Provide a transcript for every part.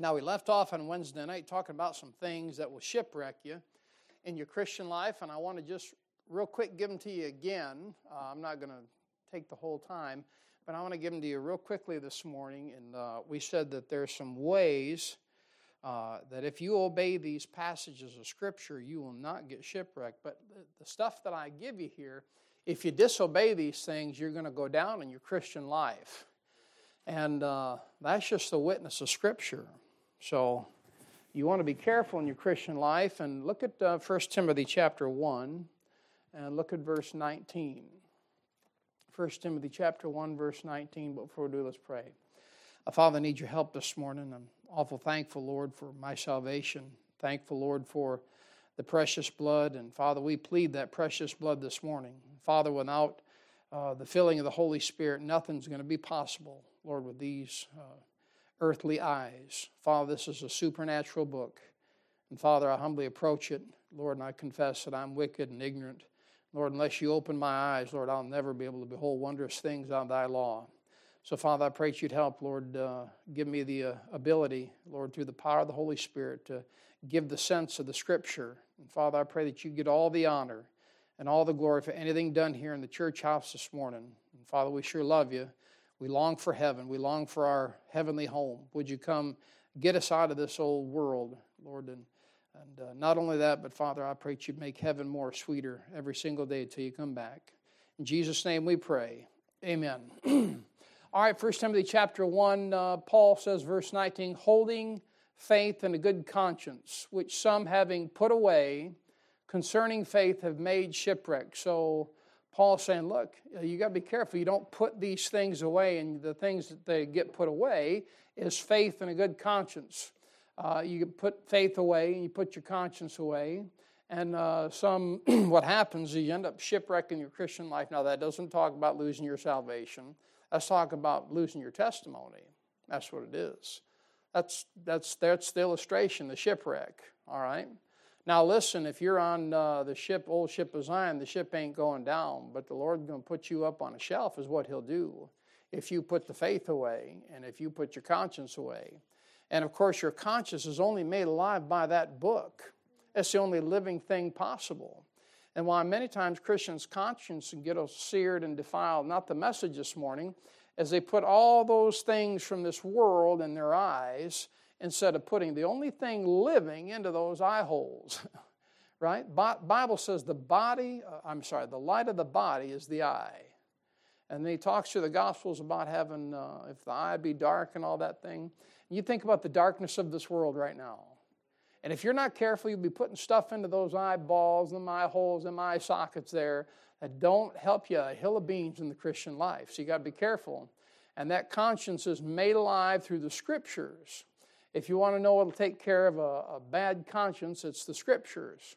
Now, we left off on Wednesday night talking about some things that will shipwreck you in your Christian life, and I want to just real quick give them to you again. Uh, I'm not going to take the whole time, but I want to give them to you real quickly this morning. And uh, we said that there's some ways uh, that if you obey these passages of Scripture, you will not get shipwrecked. But the, the stuff that I give you here, if you disobey these things, you're going to go down in your Christian life. And uh, that's just the witness of Scripture. So you want to be careful in your Christian life and look at uh, 1 Timothy chapter 1 and look at verse 19. 1 Timothy chapter 1 verse 19. But before we do, let's pray. Uh, Father, I need your help this morning. I'm awful thankful, Lord, for my salvation. Thankful, Lord, for the precious blood. And Father, we plead that precious blood this morning. Father, without uh, the filling of the Holy Spirit, nothing's going to be possible, Lord, with these uh, earthly eyes. Father, this is a supernatural book. And Father, I humbly approach it, Lord, and I confess that I'm wicked and ignorant. Lord, unless you open my eyes, Lord, I'll never be able to behold wondrous things on thy law. So, Father, I pray that you'd help, Lord, uh, give me the uh, ability, Lord, through the power of the Holy Spirit to give the sense of the Scripture. And, Father, I pray that you get all the honor and all the glory for anything done here in the church house this morning. And, Father, we sure love you. We long for heaven. We long for our heavenly home. Would you come get us out of this old world, Lord? And, and uh, not only that, but Father, I pray that you make heaven more sweeter every single day until you come back. In Jesus' name we pray. Amen. All right, First Timothy chapter 1, uh, Paul says, verse 19, holding faith and a good conscience, which some having put away concerning faith have made shipwreck. So, Paul's saying, look, you got to be careful. You don't put these things away, and the things that they get put away is faith and a good conscience. Uh, you put faith away, and you put your conscience away. And uh, some, what happens is you end up shipwrecking your Christian life. Now, that doesn't talk about losing your salvation. Let's talk about losing your testimony. That's what it is. That's, that's, that's the illustration, the shipwreck, all right? Now, listen, if you're on uh, the ship, old ship of Zion, the ship ain't going down, but the Lord's going to put you up on a shelf, is what He'll do. If you put the faith away and if you put your conscience away. And of course, your conscience is only made alive by that book. It's the only living thing possible. And why many times Christians' conscience get seared and defiled, not the message this morning, as they put all those things from this world in their eyes instead of putting the only thing living into those eye holes. right? Bible says the body, uh, I'm sorry, the light of the body is the eye. And he talks to the Gospels about having, uh, if the eye be dark and all that thing. You think about the darkness of this world right now. And if you're not careful, you'll be putting stuff into those eyeballs and eye holes and eye sockets there that don't help you a hill of beans in the Christian life. So you got to be careful. And that conscience is made alive through the scriptures. If you want to know what will take care of a, a, bad conscience, it's the scriptures.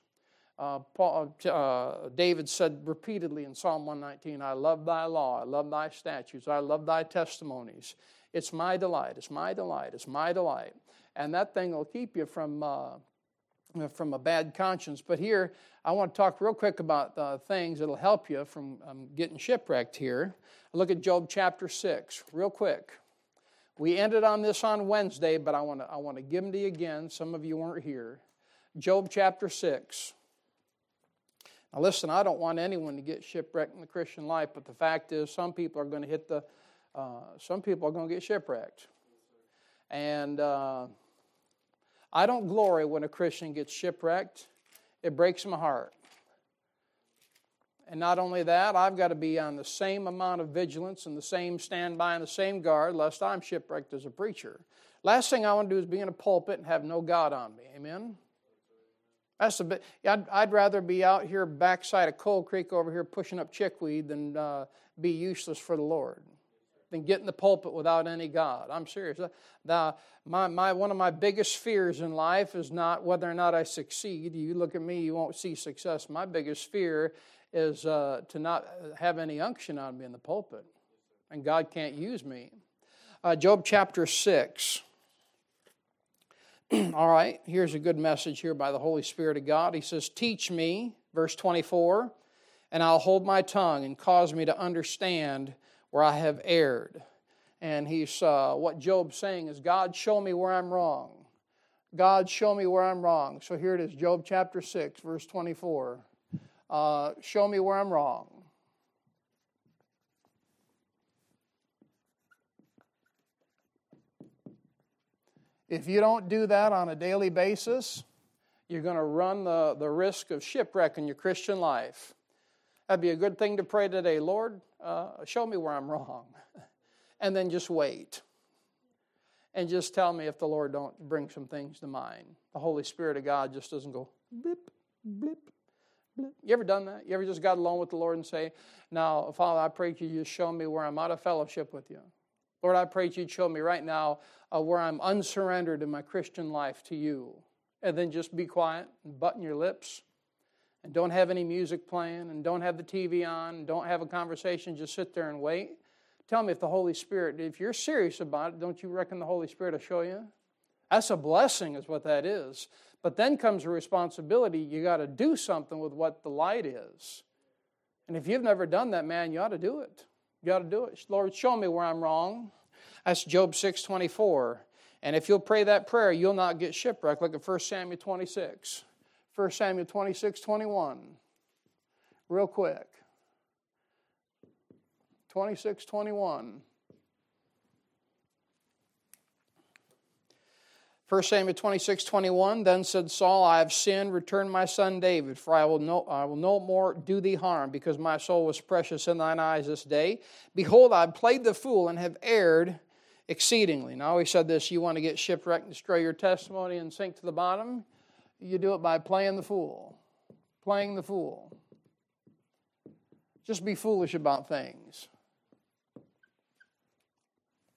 Uh, Paul, uh, David said repeatedly in Psalm 119, I love thy law, I love thy statutes, I love thy testimonies. It's my delight, it's my delight, it's my delight. And that thing will keep you from, uh, from a bad conscience. But here, I want to talk real quick about uh, things that'll help you from um, getting shipwrecked here. Look at Job chapter 6, real quick. We ended on this on Wednesday, but I want to I want to give them to you again. Some of you weren't here. Job chapter 6. Now, listen, I don't want anyone to get shipwrecked in the Christian life, but the fact is, some people are going to hit the, uh, some people are going to get shipwrecked. And uh, I don't glory when a Christian gets shipwrecked, it breaks my heart. And not only that, I've got to be on the same amount of vigilance and the same standby and the same guard, lest I'm shipwrecked as a preacher. Last thing I want to do is be in a pulpit and have no God on me. Amen? That's a bit. I'd, I'd rather be out here backside of Cold Creek over here pushing up chickweed than uh, be useless for the Lord. Than get in the pulpit without any God. I'm serious. The, my, my, one of my biggest fears in life is not whether or not I succeed. You look at me, you won't see success. My biggest fear is uh, to not have any unction on me in the pulpit, and God can't use me. Uh, Job chapter 6. All right, here's a good message here by the Holy Spirit of God. He says, Teach me, verse 24, and I'll hold my tongue and cause me to understand where I have erred. And he's, uh, what Job's saying is, God, show me where I'm wrong. God, show me where I'm wrong. So here it is, Job chapter 6, verse 24. Uh, show me where I'm wrong. If you don't do that on a daily basis, you're going to run the, the risk of shipwreck in your Christian life. That'd be a good thing to pray today. Lord, uh, show me where I'm wrong. and then just wait. And just tell me if the Lord don't bring some things to mind. The Holy Spirit of God just doesn't go blip, blip. You ever done that? You ever just got alone with the Lord and say, Now, Father, I pray you just show me where I'm out of fellowship with you. Lord, I pray you'd show me right now uh, where I'm unsurrendered in my Christian life to you. And then just be quiet and button your lips and don't have any music playing and don't have the TV on and don't have a conversation. Just sit there and wait. Tell me if the Holy Spirit, if you're serious about it, don't you reckon the Holy Spirit will show you? That's a blessing, is what that is. But then comes a responsibility. You got to do something with what the light is. And if you've never done that, man, you ought to do it. You ought to do it. Lord, show me where I'm wrong. That's Job 6:24. And if you'll pray that prayer, you'll not get shipwrecked. Look at 1 Samuel 26. 1 Samuel 26, 21. Real quick. 26, 21. 1 Samuel 26, 21, then said Saul, I have sinned, return my son David, for I will, no, I will no more do thee harm, because my soul was precious in thine eyes this day. Behold, I have played the fool and have erred exceedingly. Now, he said this you want to get shipwrecked and destroy your testimony and sink to the bottom? You do it by playing the fool. Playing the fool. Just be foolish about things.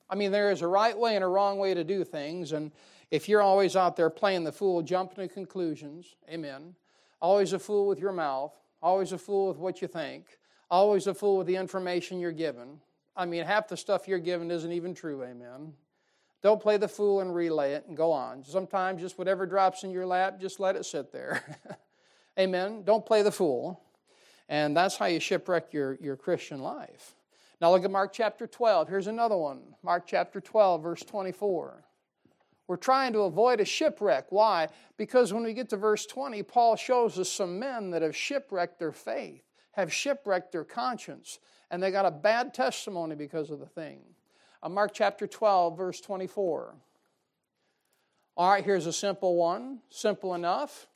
I mean, there is a right way and a wrong way to do things, and if you're always out there playing the fool, jumping to conclusions, amen, always a fool with your mouth, always a fool with what you think, always a fool with the information you're given, I mean, half the stuff you're given isn't even true, amen. Don't play the fool and relay it and go on. Sometimes just whatever drops in your lap, just let it sit there. amen. Don't play the fool. And that's how you shipwreck your, your Christian life. Now look at Mark chapter 12. Here's another one. Mark chapter 12, verse 24. We're trying to avoid a shipwreck. Why? Because when we get to verse 20, Paul shows us some men that have shipwrecked their faith, have shipwrecked their conscience, and they got a bad testimony because of the thing. Uh, Mark chapter 12, verse 24. All right, here's a simple one, simple enough,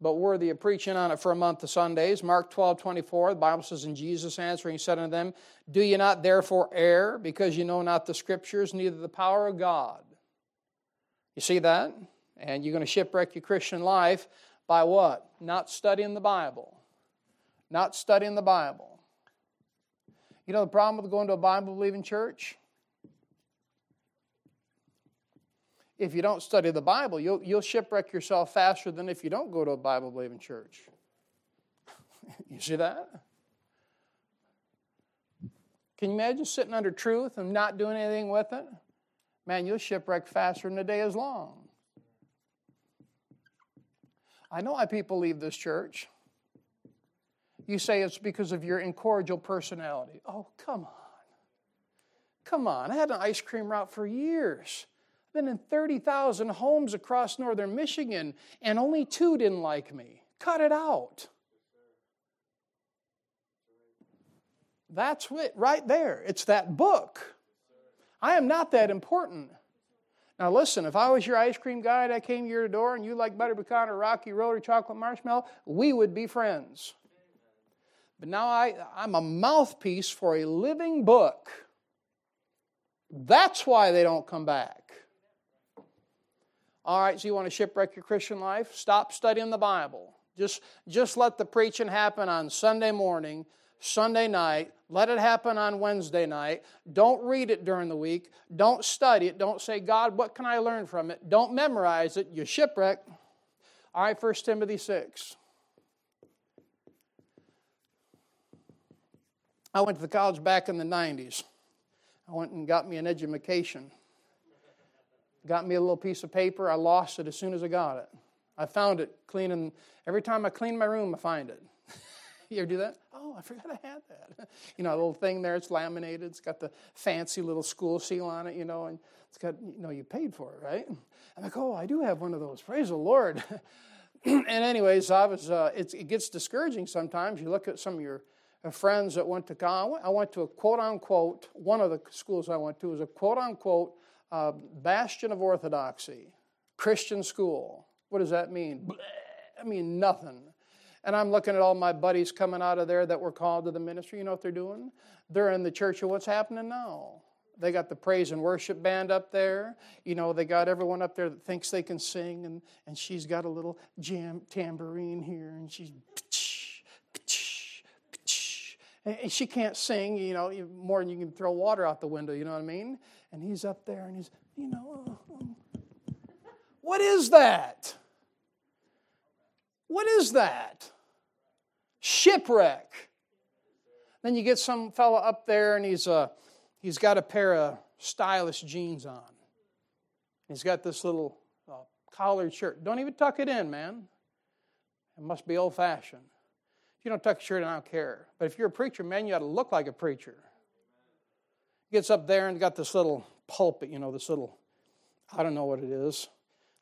but worthy of preaching on it for a month of Sundays. Mark 12, 24, the Bible says, And Jesus answering said unto them, Do ye not therefore err, because ye know not the Scriptures, neither the power of God? You see that? And you're going to shipwreck your Christian life by what? Not studying the Bible. Not studying the Bible. You know the problem with going to a Bible believing church? If you don't study the Bible, you'll, you'll shipwreck yourself faster than if you don't go to a Bible believing church. you see that? Can you imagine sitting under truth and not doing anything with it? Man, you'll shipwreck faster than the day is long. I know why people leave this church. You say it's because of your incorrigible personality. Oh, come on. Come on. I had an ice cream route for years. I've been in 30,000 homes across northern Michigan, and only two didn't like me. Cut it out. That's it right there. It's that book. I am not that important. Now, listen, if I was your ice cream guy that came to your door and you like butter pecan or rocky road or chocolate marshmallow, we would be friends. But now I, I'm a mouthpiece for a living book. That's why they don't come back. All right, so you want to shipwreck your Christian life? Stop studying the Bible. Just, just let the preaching happen on Sunday morning, Sunday night. Let it happen on Wednesday night. Don't read it during the week. Don't study it. Don't say, God, what can I learn from it? Don't memorize it. You shipwreck. All right, 1 Timothy 6. I went to the college back in the 90s. I went and got me an education. Got me a little piece of paper. I lost it as soon as I got it. I found it cleaning. Every time I clean my room, I find it. You ever do that? Oh, I forgot I had that. You know, a little thing there, it's laminated, it's got the fancy little school seal on it, you know, and it's got, you know, you paid for it, right? I'm like, oh, I do have one of those. Praise the Lord. and anyways, I was, uh, it gets discouraging sometimes. You look at some of your uh, friends that went to college. I went to a quote unquote, one of the schools I went to was a quote unquote uh, bastion of orthodoxy, Christian school. What does that mean? I mean, nothing. And I'm looking at all my buddies coming out of there that were called to the ministry. You know what they're doing? They're in the church of what's happening now. They got the praise and worship band up there. You know, they got everyone up there that thinks they can sing, and, and she's got a little jam tambourine here, and she's and she can't sing, you know, more than you can throw water out the window, you know what I mean? And he's up there and he's, you know, what is that? What is that? Shipwreck. Then you get some fella up there and he's, uh, he's got a pair of stylish jeans on. He's got this little uh, collared shirt. Don't even tuck it in, man. It must be old fashioned. If you don't tuck your shirt I don't care. But if you're a preacher, man, you ought to look like a preacher. Gets up there and got this little pulpit, you know, this little, I don't know what it is.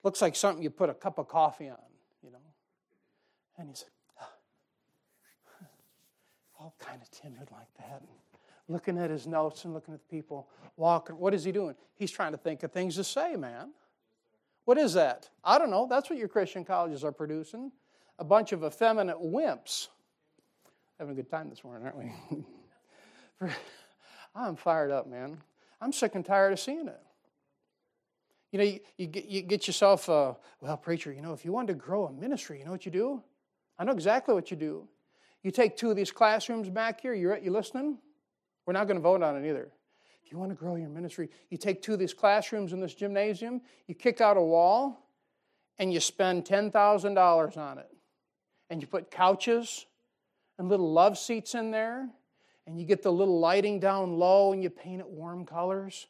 Looks like something you put a cup of coffee on. You know. And he's all kind of timid like that, looking at his notes and looking at the people walking. What is he doing? He's trying to think of things to say, man. What is that? I don't know. That's what your Christian colleges are producing. A bunch of effeminate wimps. Having a good time this morning, aren't we? I'm fired up, man. I'm sick and tired of seeing it. You know, you, you, get, you get yourself, a, well, preacher, you know, if you want to grow a ministry, you know what you do? I know exactly what you do. You take two of these classrooms back here, you're, you listening? We're not going to vote on it either. If you want to grow your ministry, you take two of these classrooms in this gymnasium, you kick out a wall, and you spend $10,000 on it. And you put couches and little love seats in there, and you get the little lighting down low, and you paint it warm colors.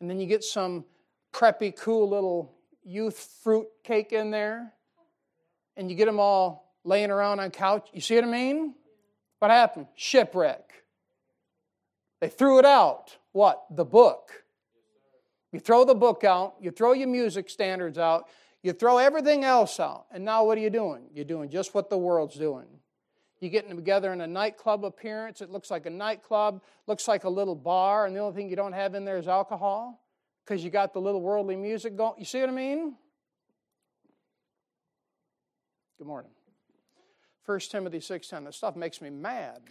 And then you get some preppy, cool little youth fruit cake in there, and you get them all laying around on couch. You see what I mean? What happened? Shipwreck. They threw it out. What? The book. You throw the book out, you throw your music standards out, you throw everything else out. And now what are you doing? You're doing just what the world's doing. You're getting together in a nightclub appearance. It looks like a nightclub, looks like a little bar, and the only thing you don't have in there is alcohol because you got the little worldly music going. You see what I mean? Good morning. 1 Timothy 6.10. This stuff makes me mad.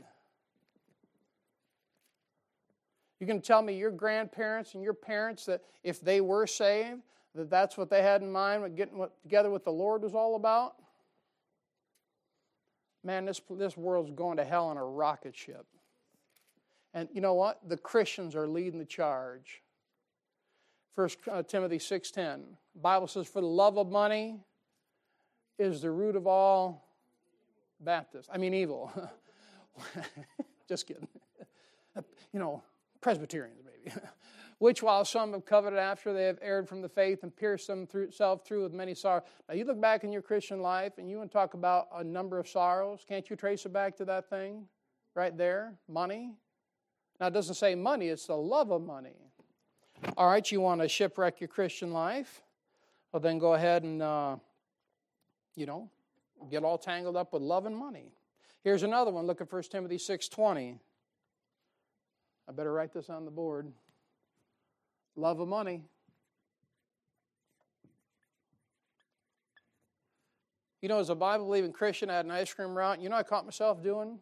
You can tell me your grandparents and your parents that if they were saved, that that's what they had in mind when getting together with the Lord was all about? Man, this, this world's going to hell in a rocket ship. And you know what? The Christians are leading the charge. 1 uh, Timothy 6.10. Bible says, For the love of money is the root of all Baptist. I mean, evil. Just kidding. You know, Presbyterians, maybe. Which, while some have coveted after, they have erred from the faith and pierced themselves through with many sorrows. Now, you look back in your Christian life and you want to talk about a number of sorrows. Can't you trace it back to that thing right there? Money. Now, it doesn't say money, it's the love of money. All right, you want to shipwreck your Christian life? Well, then go ahead and, uh, you know, get all tangled up with love and money. Here's another one. Look at 1 Timothy 6:20. I better write this on the board. Love of money. You know, as a Bible believing Christian, I had an ice cream route. You know, I caught myself doing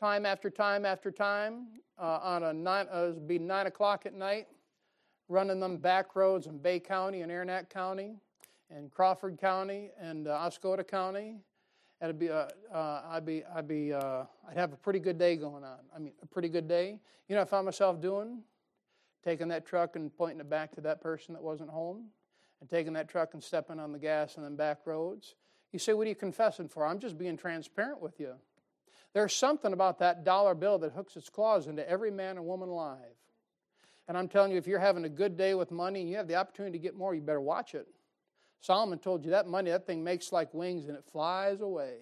time after time after time uh, on a nine, uh, it would be nine o'clock at night, running them back roads in Bay County and Arenac County and Crawford County and uh, Oscoda County. And it'd be, uh, uh, I'd be, I'd be, uh, I'd have a pretty good day going on. I mean, a pretty good day. You know, I found myself doing taking that truck and pointing it back to that person that wasn't home, and taking that truck and stepping on the gas and then back roads. You say, what are you confessing for? I'm just being transparent with you. There's something about that dollar bill that hooks its claws into every man and woman alive. And I'm telling you, if you're having a good day with money and you have the opportunity to get more, you better watch it. Solomon told you that money, that thing makes like wings and it flies away.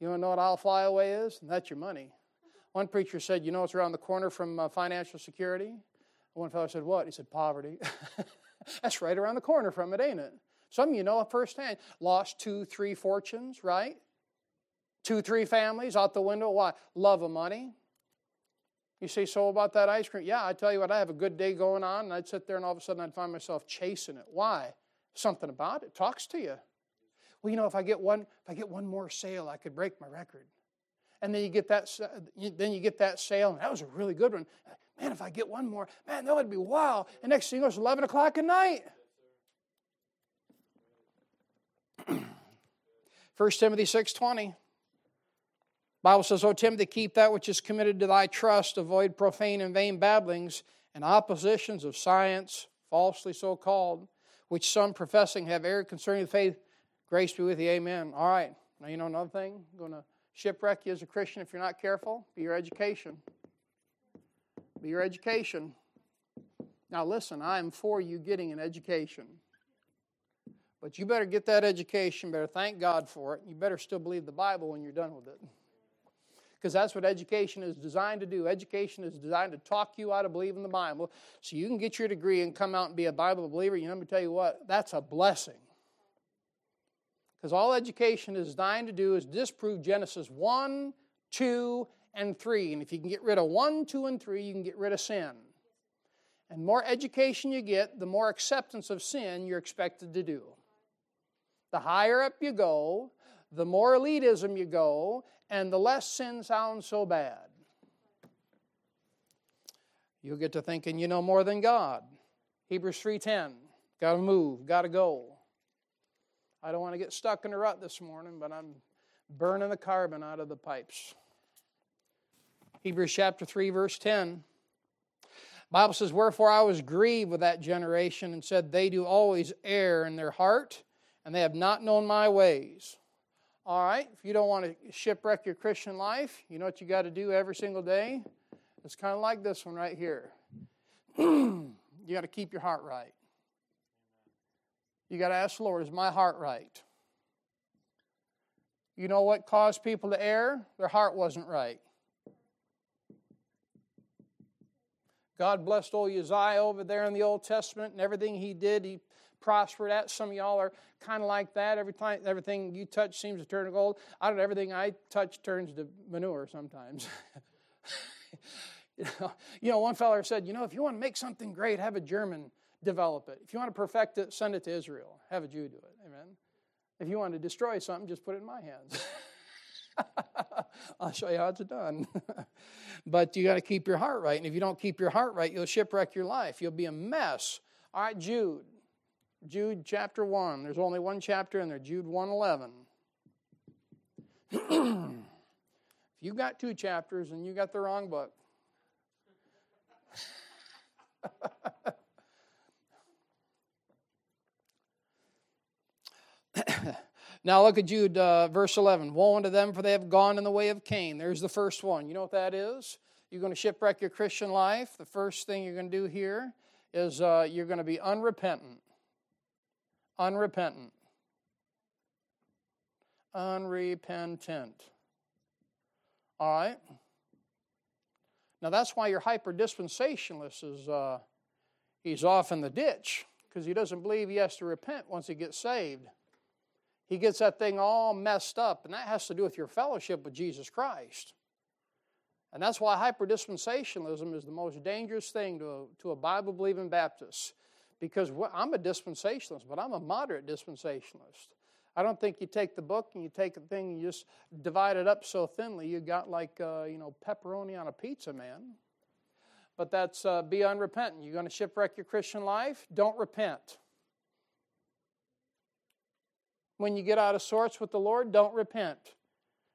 You want to know what I'll fly away is? And that's your money. One preacher said, You know what's around the corner from uh, financial security? One fellow said, What? He said, Poverty. that's right around the corner from it, ain't it? Some of you know firsthand. Lost two, three fortunes, right? Two, three families out the window. Why? Love of money. You say, so about that ice cream? Yeah, I tell you what, I have a good day going on, and I'd sit there and all of a sudden I'd find myself chasing it. Why? Something about it talks to you. Well, you know, if I get one, if I get one more sale, I could break my record. And then you get that, then you get that sale, and that was a really good one. Man, if I get one more, man, that would be wow. And next thing you know, it's 11 o'clock at night. 1 Timothy 6.20 Bible says, O Timothy, keep that which is committed to thy trust, avoid profane and vain babblings and oppositions of science, falsely so called, which some professing have erred concerning the faith. Grace be with you, amen. All right, now you know another thing, going to shipwreck you as a Christian if you're not careful, be your education. Be your education. Now listen, I am for you getting an education. But you better get that education, better thank God for it. You better still believe the Bible when you're done with it because that's what education is designed to do. Education is designed to talk you out of believing the Bible so you can get your degree and come out and be a Bible believer. You know, let me tell you what, that's a blessing. Because all education is designed to do is disprove Genesis 1, 2, and 3. And if you can get rid of 1, 2, and 3, you can get rid of sin. And more education you get, the more acceptance of sin you're expected to do. The higher up you go, the more elitism you go, and the less sin sounds so bad. You'll get to thinking you know more than God. Hebrews 3:10. Got to move, got to go. I don't want to get stuck in a rut this morning, but I'm burning the carbon out of the pipes. Hebrews chapter 3 verse 10. Bible says, Wherefore I was grieved with that generation and said, They do always err in their heart, and they have not known my ways. All right, if you don't want to shipwreck your Christian life, you know what you got to do every single day? It's kind of like this one right here. you got to keep your heart right. You got to ask the Lord, is my heart right? You know what caused people to err? Their heart wasn't right. God blessed old Uzziah over there in the Old Testament and everything he did, he prospered at. Some of y'all are kind of like that. Every time everything you touch seems to turn to gold. I don't everything I touch turns to manure sometimes. you, know, you know, one fellow said, you know, if you want to make something great, have a German develop it. If you want to perfect it, send it to Israel. Have a Jew do it. Amen. If you want to destroy something, just put it in my hands. I'll show you how it's done. but you got to keep your heart right. And if you don't keep your heart right, you'll shipwreck your life. You'll be a mess. All right, Jude. Jude chapter 1. There's only one chapter in there, Jude 111. if you got two chapters and you got the wrong book. now look at Jude, uh, verse 11. Woe unto them, for they have gone in the way of Cain. There's the first one. You know what that is? You're going to shipwreck your Christian life. The first thing you're going to do here is uh, you're going to be unrepentant unrepentant. Unrepentant. All right? Now that's why your hyper dispensationalist is uh, he's off in the ditch because he doesn't believe he has to repent once he gets saved. He gets that thing all messed up, and that has to do with your fellowship with Jesus Christ. And that's why hyper dispensationalism is the most dangerous thing to a, to a Bible believing Baptist because I'm a dispensationalist, but I'm a moderate dispensationalist. I don't think you take the book and you take a thing and you just divide it up so thinly you got like uh, you know pepperoni on a pizza, man. But that's uh, be unrepentant. You're going to shipwreck your Christian life. Don't repent. When you get out of sorts with the Lord, don't repent.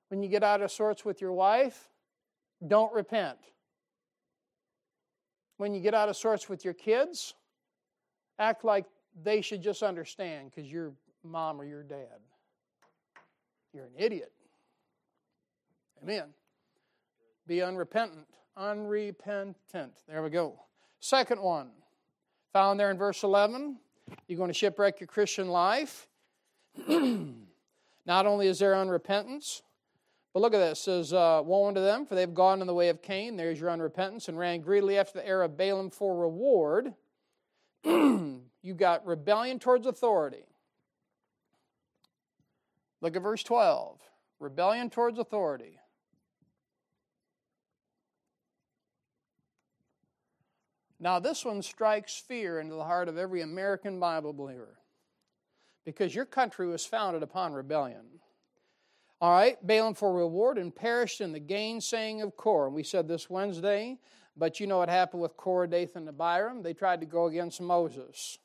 When you get out of sorts with your wife, don't repent. When you get out of sorts with your kids, act like they should just understand because you're mom or your dad. You're an idiot. Amen. Be unrepentant. Unrepentant. There we go. Second one, found there in verse 11. You're going to shipwreck your Christian life. Not only is there unrepentance, But look at this. It says, uh, Woe unto them, for they've gone in the way of Cain. There's your unrepentance, and ran greedily after the heir of Balaam for reward. you got rebellion towards authority. Look at verse 12. Rebellion towards authority. Now, this one strikes fear into the heart of every American Bible believer because your country was founded upon rebellion. All right, Balaam for reward and perished in the gainsaying of Korah. We said this Wednesday, but you know what happened with Korah, Dathan, and Abiram? They tried to go against Moses.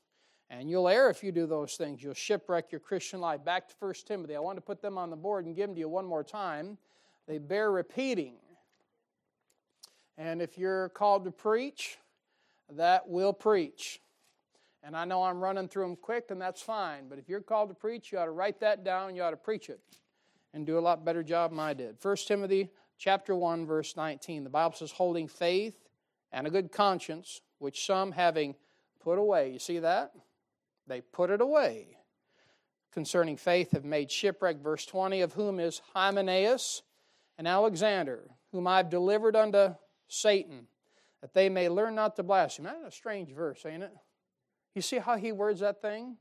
And you'll err if you do those things. You'll shipwreck your Christian life. Back to 1 Timothy. I want to put them on the board and give them to you one more time. They bear repeating. And if you're called to preach, that will preach. And I know I'm running through them quick, and that's fine. But if you're called to preach, you ought to write that down. You ought to preach it and do a lot better job than I did. 1 Timothy chapter 1, verse 19. The Bible says, holding faith and a good conscience, which some having put away. You see that? They put it away. Concerning faith have made shipwreck. Verse 20, of whom is Hymenaeus and Alexander, whom I've delivered unto Satan that they may learn not to blaspheme. That's a strange verse, ain't it? You see how he words that thing?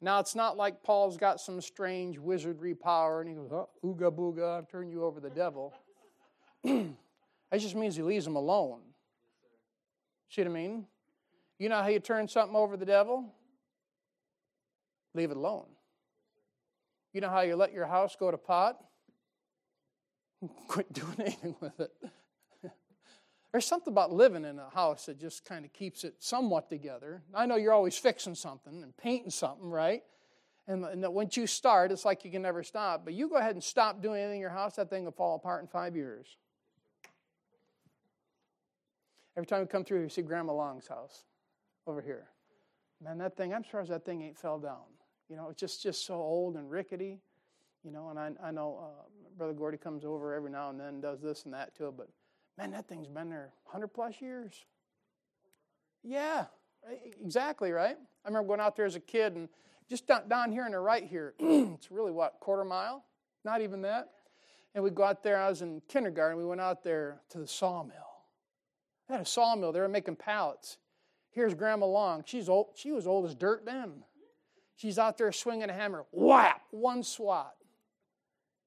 Now, it's not like Paul's got some strange wizardry power and he goes, oh, ooga booga, I'm turning you over the devil. that just means he leaves them alone. See what I mean? You know how you turn something over the devil? Leave it alone. You know how you let your house go to pot? Quit doing anything with it. There's something about living in a house that just kind of keeps it somewhat together. I know you're always fixing something and painting something, right? And, and once you start, it's like you can never stop. But you go ahead and stop doing anything in your house, that thing will fall apart in five years. Every time we come through, you see Grandma Long's house over here. Man, that thing, I'm surprised that thing ain't fell down. You know, it's just, just so old and rickety. You know, and I, I know uh, Brother Gordy comes over every now and then and does this and that to it, but Man, that thing's been there 100 plus years. Yeah, exactly, right? I remember going out there as a kid and just down, down here and the right here, it's really what, quarter mile? Not even that. And we go out there, I was in kindergarten, we went out there to the sawmill. They had a sawmill, they were making pallets. Here's Grandma Long. She's old, she was old as dirt then. She's out there swinging a hammer, whap, one swat.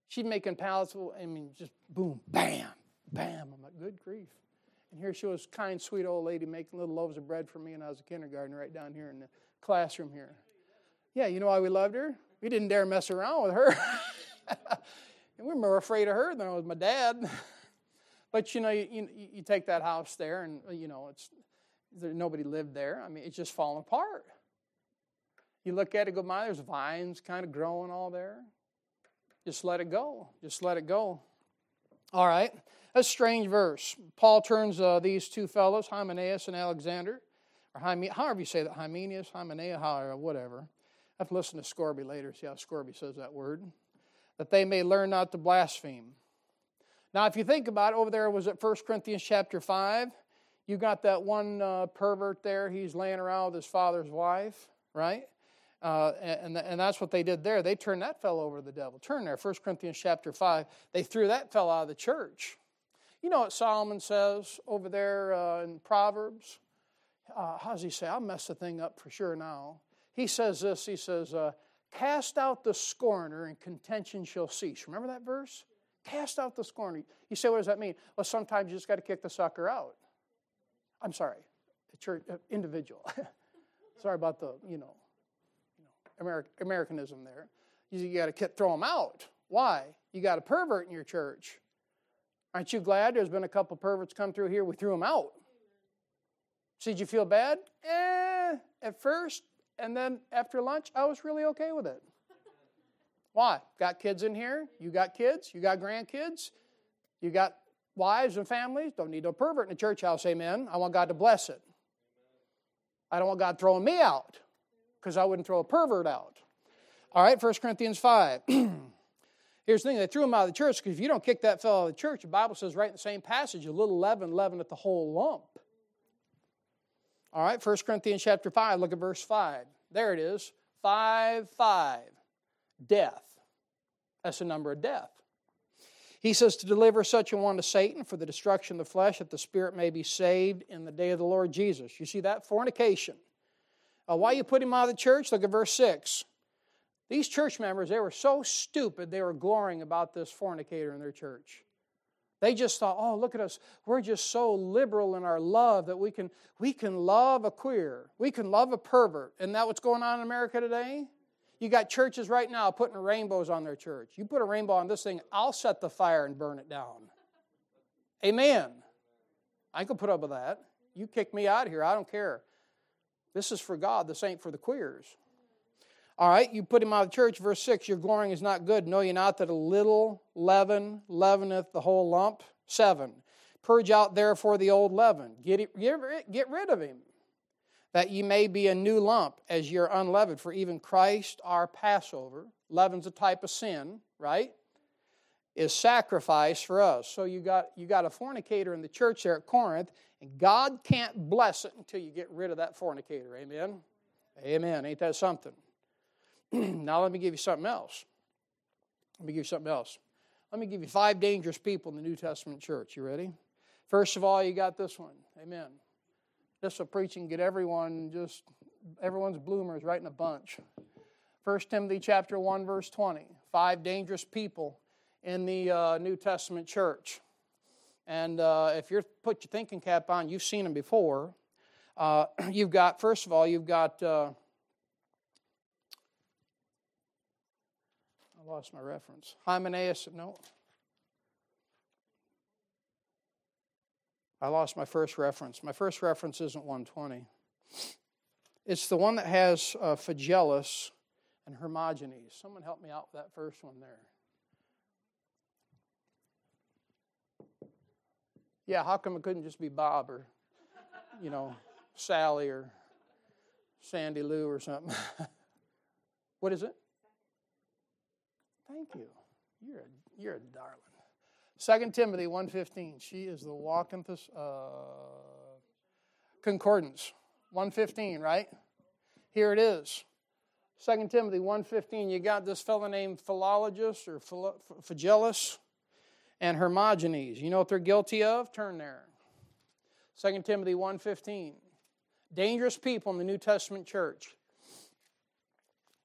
She's making pallets, I mean, just boom, bam, Bam! I'm like, good grief. And here she was, kind, sweet old lady making little loaves of bread for me, and I was a kindergartner right down here in the classroom here. Yeah, you know why we loved her? We didn't dare mess around with her. and we were more afraid of her than I was my dad. but you know, you, you, you, take that house there, and uh, you know, it's there, nobody lived there. I mean, it's just falling apart. You look at it, go, my, there's vines kind of growing all there. Just let it go. Just let it go. All right. A strange verse. Paul turns uh, these two fellows, Hymenaeus and Alexander, or Hyme, however you say that, Hymenaeus, Hymenaeus, however, whatever. I have to listen to Scourby later, see how Scourby says that word. That they may learn not to blaspheme. Now, if you think about it, over there was at 1 Corinthians chapter 5. You got that one uh, pervert there. He's laying around with his father's wife, right? Uh, and, and that's what they did there. They turned that fellow over to the devil. Turn there, 1 Corinthians chapter 5. They threw that fellow out of the church. You know what Solomon says over there uh, in Proverbs? Uh, how does he say? I'll mess the thing up for sure now. He says this He says, uh, Cast out the scorner and contention shall cease. Remember that verse? Cast out the scorner. You say, what does that mean? Well, sometimes you just got to kick the sucker out. I'm sorry, church, individual. sorry about the, you know, you know Americanism there. You, got to throw them out. Why? You got a pervert in your church. Aren't you glad there's been a couple perverts come through here? We threw them out. So did you feel bad? Eh, at first. And then after lunch, I was really okay with it. Why? Got kids in here? You got kids? You got grandkids? You got wives and families? Don't need no pervert in the church house, amen. I want God to bless it. I don't want God throwing me out because I wouldn't throw a pervert out. All right, 1 Corinthians 5. Here's the thing, they threw him out of the church because if you don't kick that fellow out of the church, the Bible says right in the same passage, a little leaven, leaven at the whole lump. All right, 1 Corinthians chapter 5, look at verse 5. There it is. 5 5. Death. That's the number of death. He says to deliver such a one to Satan for the destruction of the flesh, that the spirit may be saved in the day of the Lord Jesus. You see that? Fornication. Uh, why you put him out of the church? Look at verse 6. These church members, they were so stupid, they were glorying about this fornicator in their church. They just thought, oh, look at us. We're just so liberal in our love that we can, we can love a queer. We can love a pervert. Isn't that what's going on in America today? You got churches right now putting rainbows on their church. You put a rainbow on this thing, I'll set the fire and burn it down. Amen. I can put up with that. You kick me out of here, I don't care. This is for God, this ain't for the queers. All right, you put him out of church. Verse 6 Your glorying is not good. Know ye not that a little leaven leaveneth the whole lump? 7. Purge out therefore the old leaven. Get, it, get, get rid of him, that ye may be a new lump, as you're unleavened. For even Christ our Passover, leaven's a type of sin, right? Is sacrifice for us. So you got you got a fornicator in the church there at Corinth, and God can't bless it until you get rid of that fornicator. Amen. Amen. Ain't that something? now, let me give you something else. Let me give you something else. Let me give you five dangerous people in the New Testament church. You ready? First of all, you got this one. Amen. This will preach and get everyone just everyone's bloomers right in a bunch. First Timothy chapter 1 verse 20. Five dangerous people in the uh, New Testament church. And uh, if you're put your thinking cap on, you've seen them before. Uh, you've got first of all, you've got lost my reference. Hymenaeus, no. I lost my first reference. My first reference isn't 120. It's the one that has uh, Phygellus and Hermogenes. Someone help me out with that first one there. Yeah, how come it couldn't just be Bob or, you know, Sally or Sandy Lou or something? what is it? Thank you. You're a, you're a darling. 2 Timothy 1.15. She is the walking uh, concordance. 115, right? Here it is. 2 Timothy 1.15, you got this fellow named Philologus or Phygellus and Hermogenes. You know what they're guilty of? Turn there. 2 Timothy 1.15. Dangerous people in the New Testament church.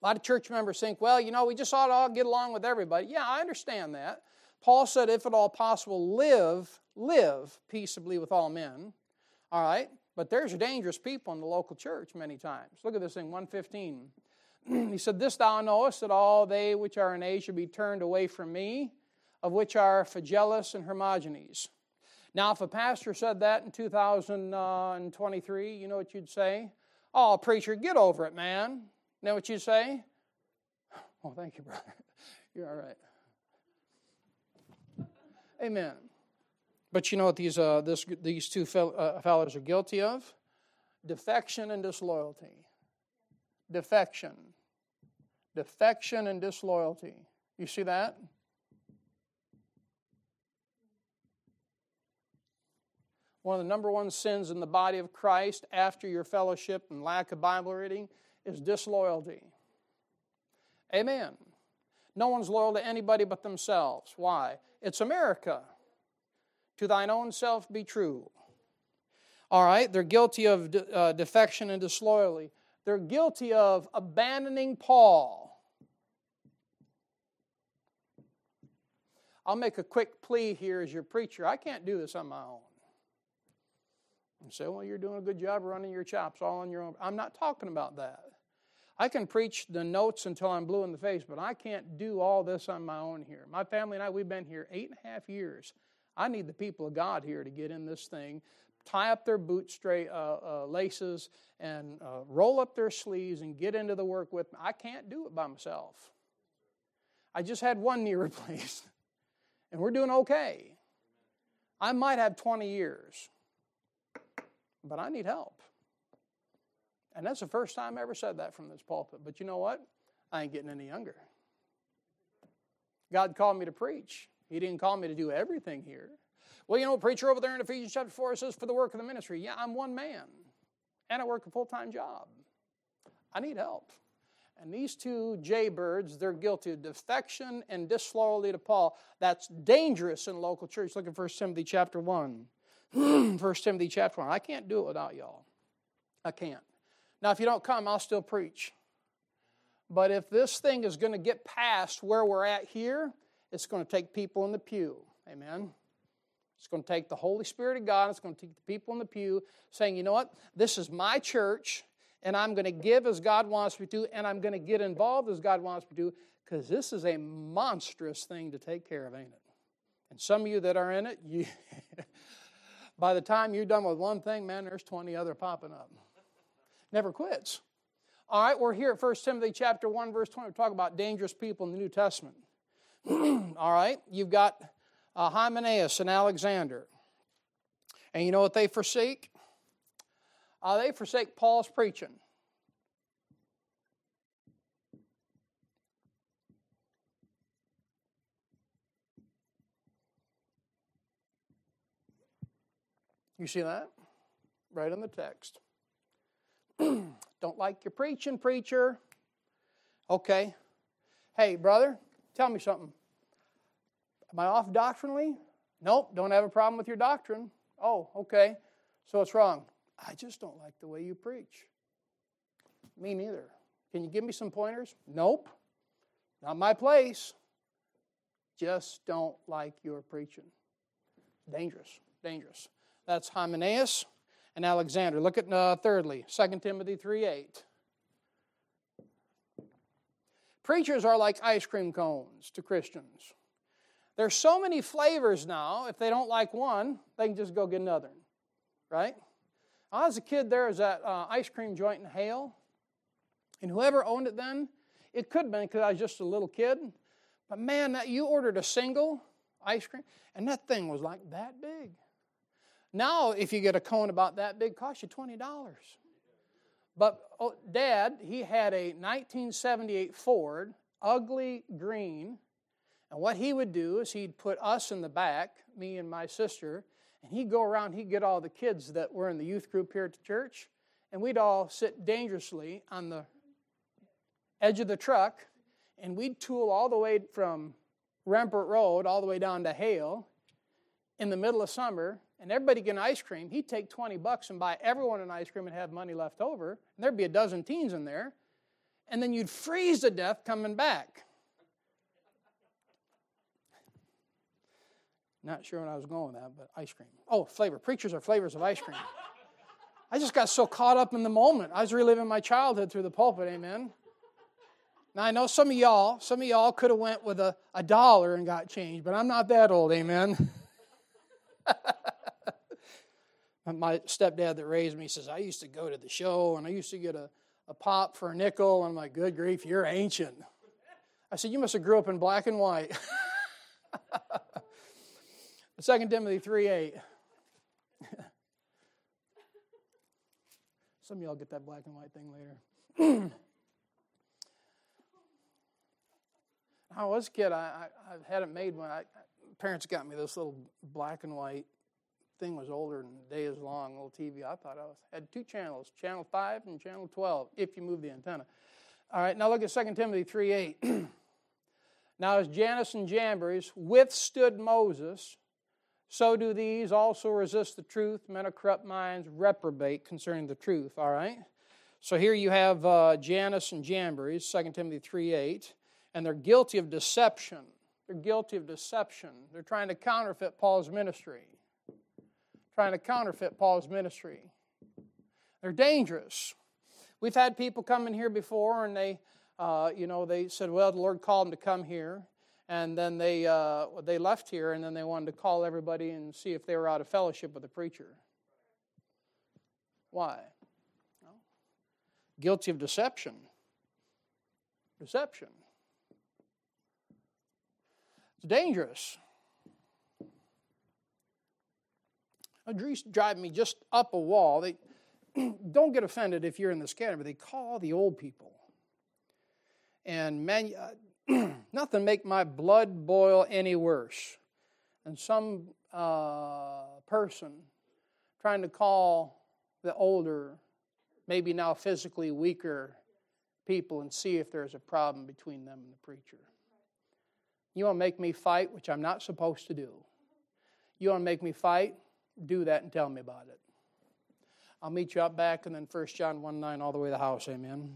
A lot of church members think, well, you know, we just ought to all get along with everybody. Yeah, I understand that. Paul said, if at all possible, live, live peaceably with all men. All right? But there's dangerous people in the local church many times. Look at this thing, 115. he said, This thou knowest, that all they which are in Asia be turned away from me, of which are Phygellus and Hermogenes. Now, if a pastor said that in 2023, uh, you know what you'd say? Oh, preacher, get over it, man know what you say? Well, thank you, brother. You're all right. Amen. But you know what these, uh, this, these two uh, fellows are guilty of? Defection and disloyalty. Defection. Defection and disloyalty. You see that? One of the number one sins in the body of Christ after your fellowship and lack of Bible reading is disloyalty. Amen. No one's loyal to anybody but themselves. Why? It's America. To thine own self be true. All right, they're guilty of de- uh, defection and disloyalty. They're guilty of abandoning Paul. I'll make a quick plea here as your preacher. I can't do this on my own. You say, well, you're doing a good job running your chops all on your own. I'm not talking about that. I can preach the notes until I'm blue in the face, but I can't do all this on my own here. My family and I, we've been here eight and a half years. I need the people of God here to get in this thing, tie up their boot straight uh, uh, laces, and uh, roll up their sleeves and get into the work with me. I can't do it by myself. I just had one knee replaced, and we're doing okay. I might have 20 years, but I need help. And that's the first time I ever said that from this pulpit. But you know what? I ain't getting any younger. God called me to preach. He didn't call me to do everything here. Well, you know, preacher over there in Ephesians chapter 4 says, for the work of the ministry. Yeah, I'm one man, and I work a full time job. I need help. And these two jaybirds, they're guilty of defection and disloyalty to Paul. That's dangerous in a local church. Look at 1 Timothy chapter 1. 1 Timothy chapter 1. I can't do it without y'all. I can't. Now, if you don't come, I'll still preach. But if this thing is going to get past where we're at here, it's going to take people in the pew. Amen. It's going to take the Holy Spirit of God. It's going to take the people in the pew saying, you know what? This is my church and I'm going to give as God wants me to, and I'm going to get involved as God wants me to, because this is a monstrous thing to take care of, ain't it? And some of you that are in it, you, by the time you're done with one thing, man, there's 20 other popping up. Never quits. All right, we're here at 1 Timothy chapter 1, verse 20. We talk about dangerous people in the New Testament. All right, you've got uh, Hymenaeus and Alexander. And you know what they forsake? uh, they forsake Paul's preaching. You see that? Right in the text. Don't like your preaching, preacher. Okay. Hey, brother, tell me something. Am I off doctrinally? Nope, don't have a problem with your doctrine. Oh, okay. So what's wrong? I just don't like the way you preach. Me neither. Can you give me some pointers? Nope. Not my place. Just don't like your preaching. Dangerous. Dangerous. That's Hymenaeus and Alexander. Look at uh, thirdly, 2 Timothy 3 8. Preachers are like ice cream cones to Christians. There's so many flavors now, if they don't like one, they can just go get another. Right? I was a kid, there was that uh, ice cream joint in Hale. And whoever owned it then, it could have been because I was just a little kid. But man, that, you ordered a single ice cream, and that thing was like that big. Now, if you get a cone about that big, costs you $20. But oh, Dad, he had a 1978 Ford, ugly green. And what he would do is he'd put us in the back, me and my sister, and he'd go around, he'd get all the kids that were in the youth group here at the church, and we'd all sit dangerously on the edge of the truck, and we'd tool all the way from Rampart Road all the way down to Hale in the middle of summer, and everybody get an ice cream. He'd take 20 bucks and buy everyone an ice cream and have money left over, and there'd be a dozen teens in there, and then you'd freeze to death coming back. Not sure when I was going with that, but ice cream. Oh, flavor. Preachers are flavors of ice cream. I just got so caught up in the moment. I was reliving my childhood through the pulpit, amen. Now I know some of y'all, some of y'all could have went with a, a dollar and got changed, but I'm not that old, amen. my stepdad that raised me says, I used to go to the show and I used to get a, a pop for a nickel. And I'm like, good grief, you're ancient. I said, you must have grew up in black and white. 2 Timothy 3 8. Some of y'all get that black and white thing later. I was a kid, I, I, I had it made when I, parents got me this little black and white thing was older than the day is long, little TV. I thought I was, had two channels, channel 5 and channel 12, if you move the antenna. All right, now look at 2 Timothy 3 8. now, as Jannes and Jambres withstood Moses, so do these also resist the truth. Men of corrupt minds reprobate concerning the truth. All right? So here you have uh, Jannes and Jambres, 2 Timothy 3 8, and they're guilty of deception. They're guilty of deception. They're trying to counterfeit Paul's ministry. Trying to counterfeit Paul's ministry. They're dangerous. We've had people come in here before and they, uh, you know, they said, well, the Lord called them to come here and then they uh, they left here, and then they wanted to call everybody and see if they were out of fellowship with the preacher. Why? Well, guilty of deception. Deception. It's dangerous. Greece drive me just up a wall. They don't get offended if you're in the scanner, but they call the old people. And man, uh, nothing make my blood boil any worse than some uh, person trying to call the older, maybe now physically weaker people and see if there's a problem between them and the preacher. You want to make me fight, which I'm not supposed to do. You want to make me fight? Do that and tell me about it. I'll meet you up back and then 1 John 1 9 all the way to the house. Amen.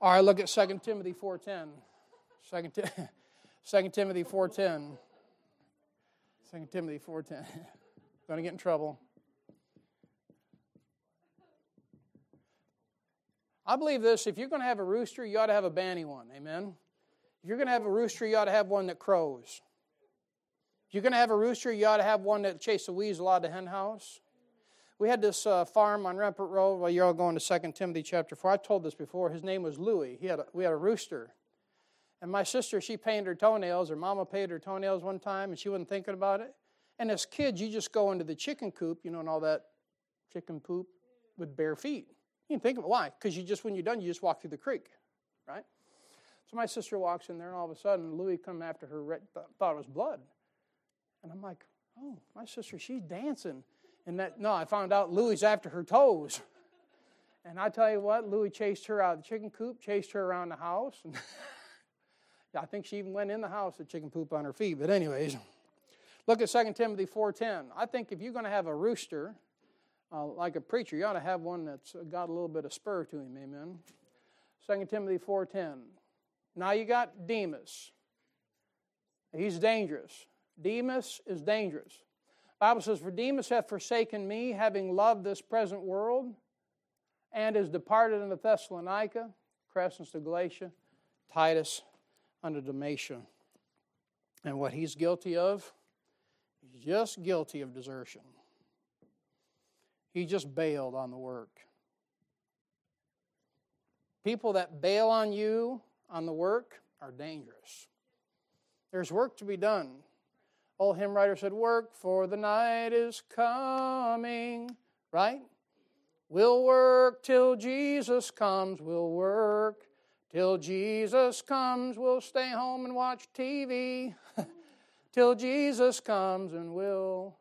All right, look at 2 Timothy 4.10. 2, 2 Timothy 4.10. 2 Timothy 4.10. Going to get in trouble. I believe this if you're going to have a rooster, you ought to have a banny one. Amen. If you're going to have a rooster, you ought to have one that crows. You're going to have a rooster, you ought to have one that chases the weasel out of the hen house. We had this uh, farm on Rampart Road. Well, you're all going to 2 Timothy chapter 4. I told this before. His name was Louis. He had a, we had a rooster. And my sister, she painted her toenails. Her mama painted her toenails one time, and she wasn't thinking about it. And as kids, you just go into the chicken coop, you know, and all that chicken poop with bare feet. You can think of it. Why? Because you just, when you're done, you just walk through the creek, right? So my sister walks in there, and all of a sudden, Louis come after her, thought it was blood. And I'm like, oh, my sister, she's dancing. And that, no, I found out Louis after her toes. And I tell you what, Louis chased her out of the chicken coop, chased her around the house. And I think she even went in the house with chicken poop on her feet. But anyways, look at 2 Timothy 4.10. I think if you're going to have a rooster, uh, like a preacher, you ought to have one that's got a little bit of spur to him. Amen. 2 Timothy 4.10. Now you got Demas. He's dangerous. Demas is dangerous. Bible says, For Demas hath forsaken me, having loved this present world, and is departed unto Thessalonica, Crescens to Galatia, Titus unto Dalmatia. And what he's guilty of, he's just guilty of desertion. He just bailed on the work. People that bail on you on the work are dangerous. There's work to be done. Old hymn writer said, Work for the night is coming, right? We'll work till Jesus comes. We'll work till Jesus comes. We'll stay home and watch TV till Jesus comes, and we'll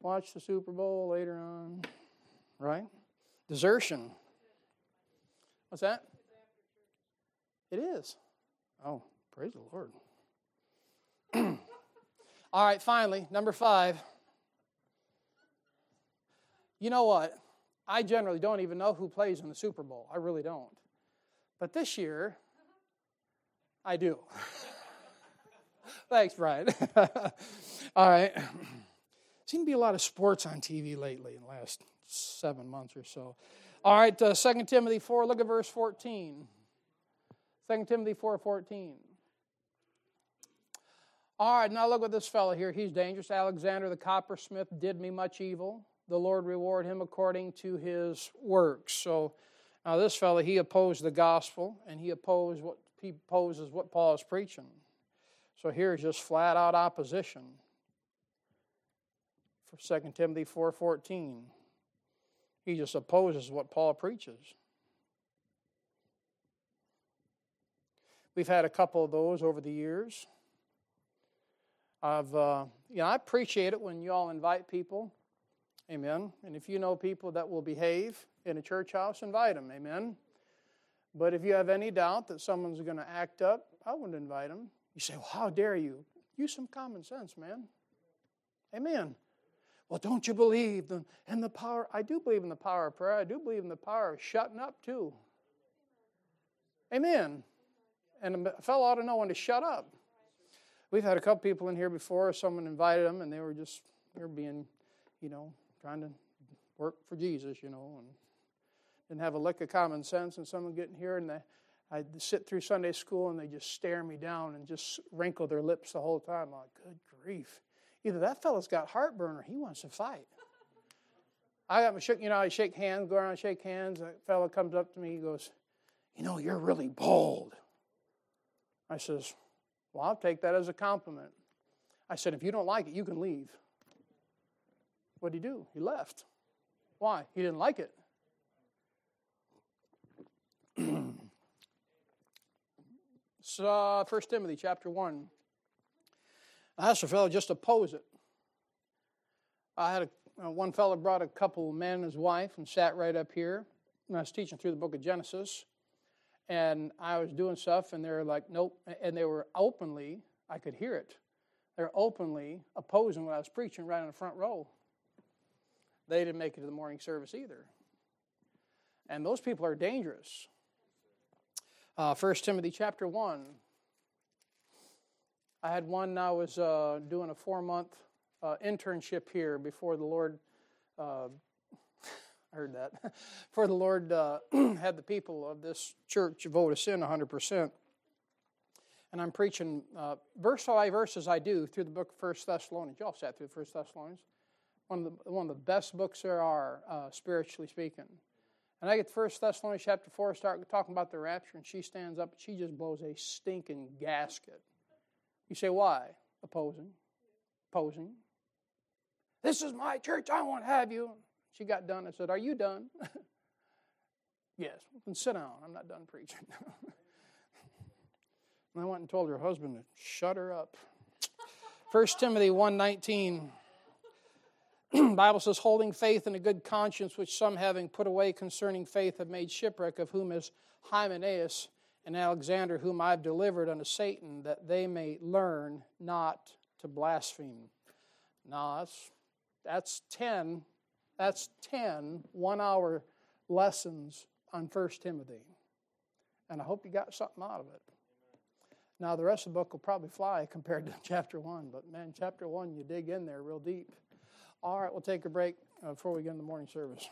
watch the Super Bowl later on, right? Desertion. What's that? It is. Oh, praise the Lord. All right, finally, number five. You know what? I generally don't even know who plays in the Super Bowl. I really don't. But this year, I do. Thanks, Brian. All right. Seem to be a lot of sports on TV lately in the last seven months or so. All right, uh, 2 Timothy 4, look at verse 14. 2 Timothy 4 14. All right, now look at this fellow here. He's dangerous. Alexander the coppersmith did me much evil. The Lord reward him according to his works. So now this fellow, he opposed the gospel and he opposed what he opposes what Paul is preaching. So here's just flat out opposition. For 2 Timothy 4:14. He just opposes what Paul preaches. We've had a couple of those over the years. I've, uh, you know, I appreciate it when you all invite people. Amen. And if you know people that will behave in a church house, invite them. Amen. But if you have any doubt that someone's going to act up, I wouldn't invite them. You say, well, how dare you? Use some common sense, man. Amen. Well, don't you believe in the power? I do believe in the power of prayer. I do believe in the power of shutting up, too. Amen. And a fellow ought to know when to shut up. We've had a couple people in here before. Someone invited them, and they were just they were being, you know, trying to work for Jesus, you know, and didn't have a lick of common sense. And someone getting here, and they, I sit through Sunday school, and they just stare me down and just wrinkle their lips the whole time. I'm like, good grief! Either that fellow's got heartburn, or he wants to fight. I got my shake, you know, I shake hands, go around shake hands. A fellow comes up to me, he goes, You know, you're really bold. I says, well, I'll take that as a compliment. I said, if you don't like it, you can leave. What did he do? He left. Why? He didn't like it. so, uh, 1 Timothy chapter 1. That's a fellow just oppose it. I had a, uh, one fellow brought a couple, of men and his wife, and sat right up here. And I was teaching through the book of Genesis. And I was doing stuff, and they're like, nope. And they were openly, I could hear it, they're openly opposing what I was preaching right in the front row. They didn't make it to the morning service either. And those people are dangerous. Uh, 1 Timothy chapter 1. I had one, I was uh, doing a four month uh, internship here before the Lord, uh, I heard that, For the Lord uh, had the people of this church vote us in 100%. And I'm preaching uh, verse by verse as I do through the book of First Thessalonians. Y'all sat through First Thessalonians. One of the, one of the best books there are, uh, spiritually speaking. And I get to First Thessalonians chapter 4, start talking about the rapture, and she stands up and she just blows a stinking gasket. You say, why? Opposing. Opposing. This is my church. I won't have you. She got done. I said, Are you done? yes. Then sit down. I'm not done preaching. and I went and told her husband to shut her up. 1 Timothy 1.19 Bible says, holding faith and a good conscience, which some having put away concerning faith have made shipwreck, of whom is Hymenaeus and Alexander, whom I've delivered unto Satan, that they may learn not to blaspheme. Now, that's, that's 10, that's 10 one hour lessons on 1 Timothy. And I hope you got something out of it. Now, the rest of the book will probably fly compared to chapter 1, but man, chapter 1, you dig in there real deep. All right, we'll take a break uh, before we get into the morning service.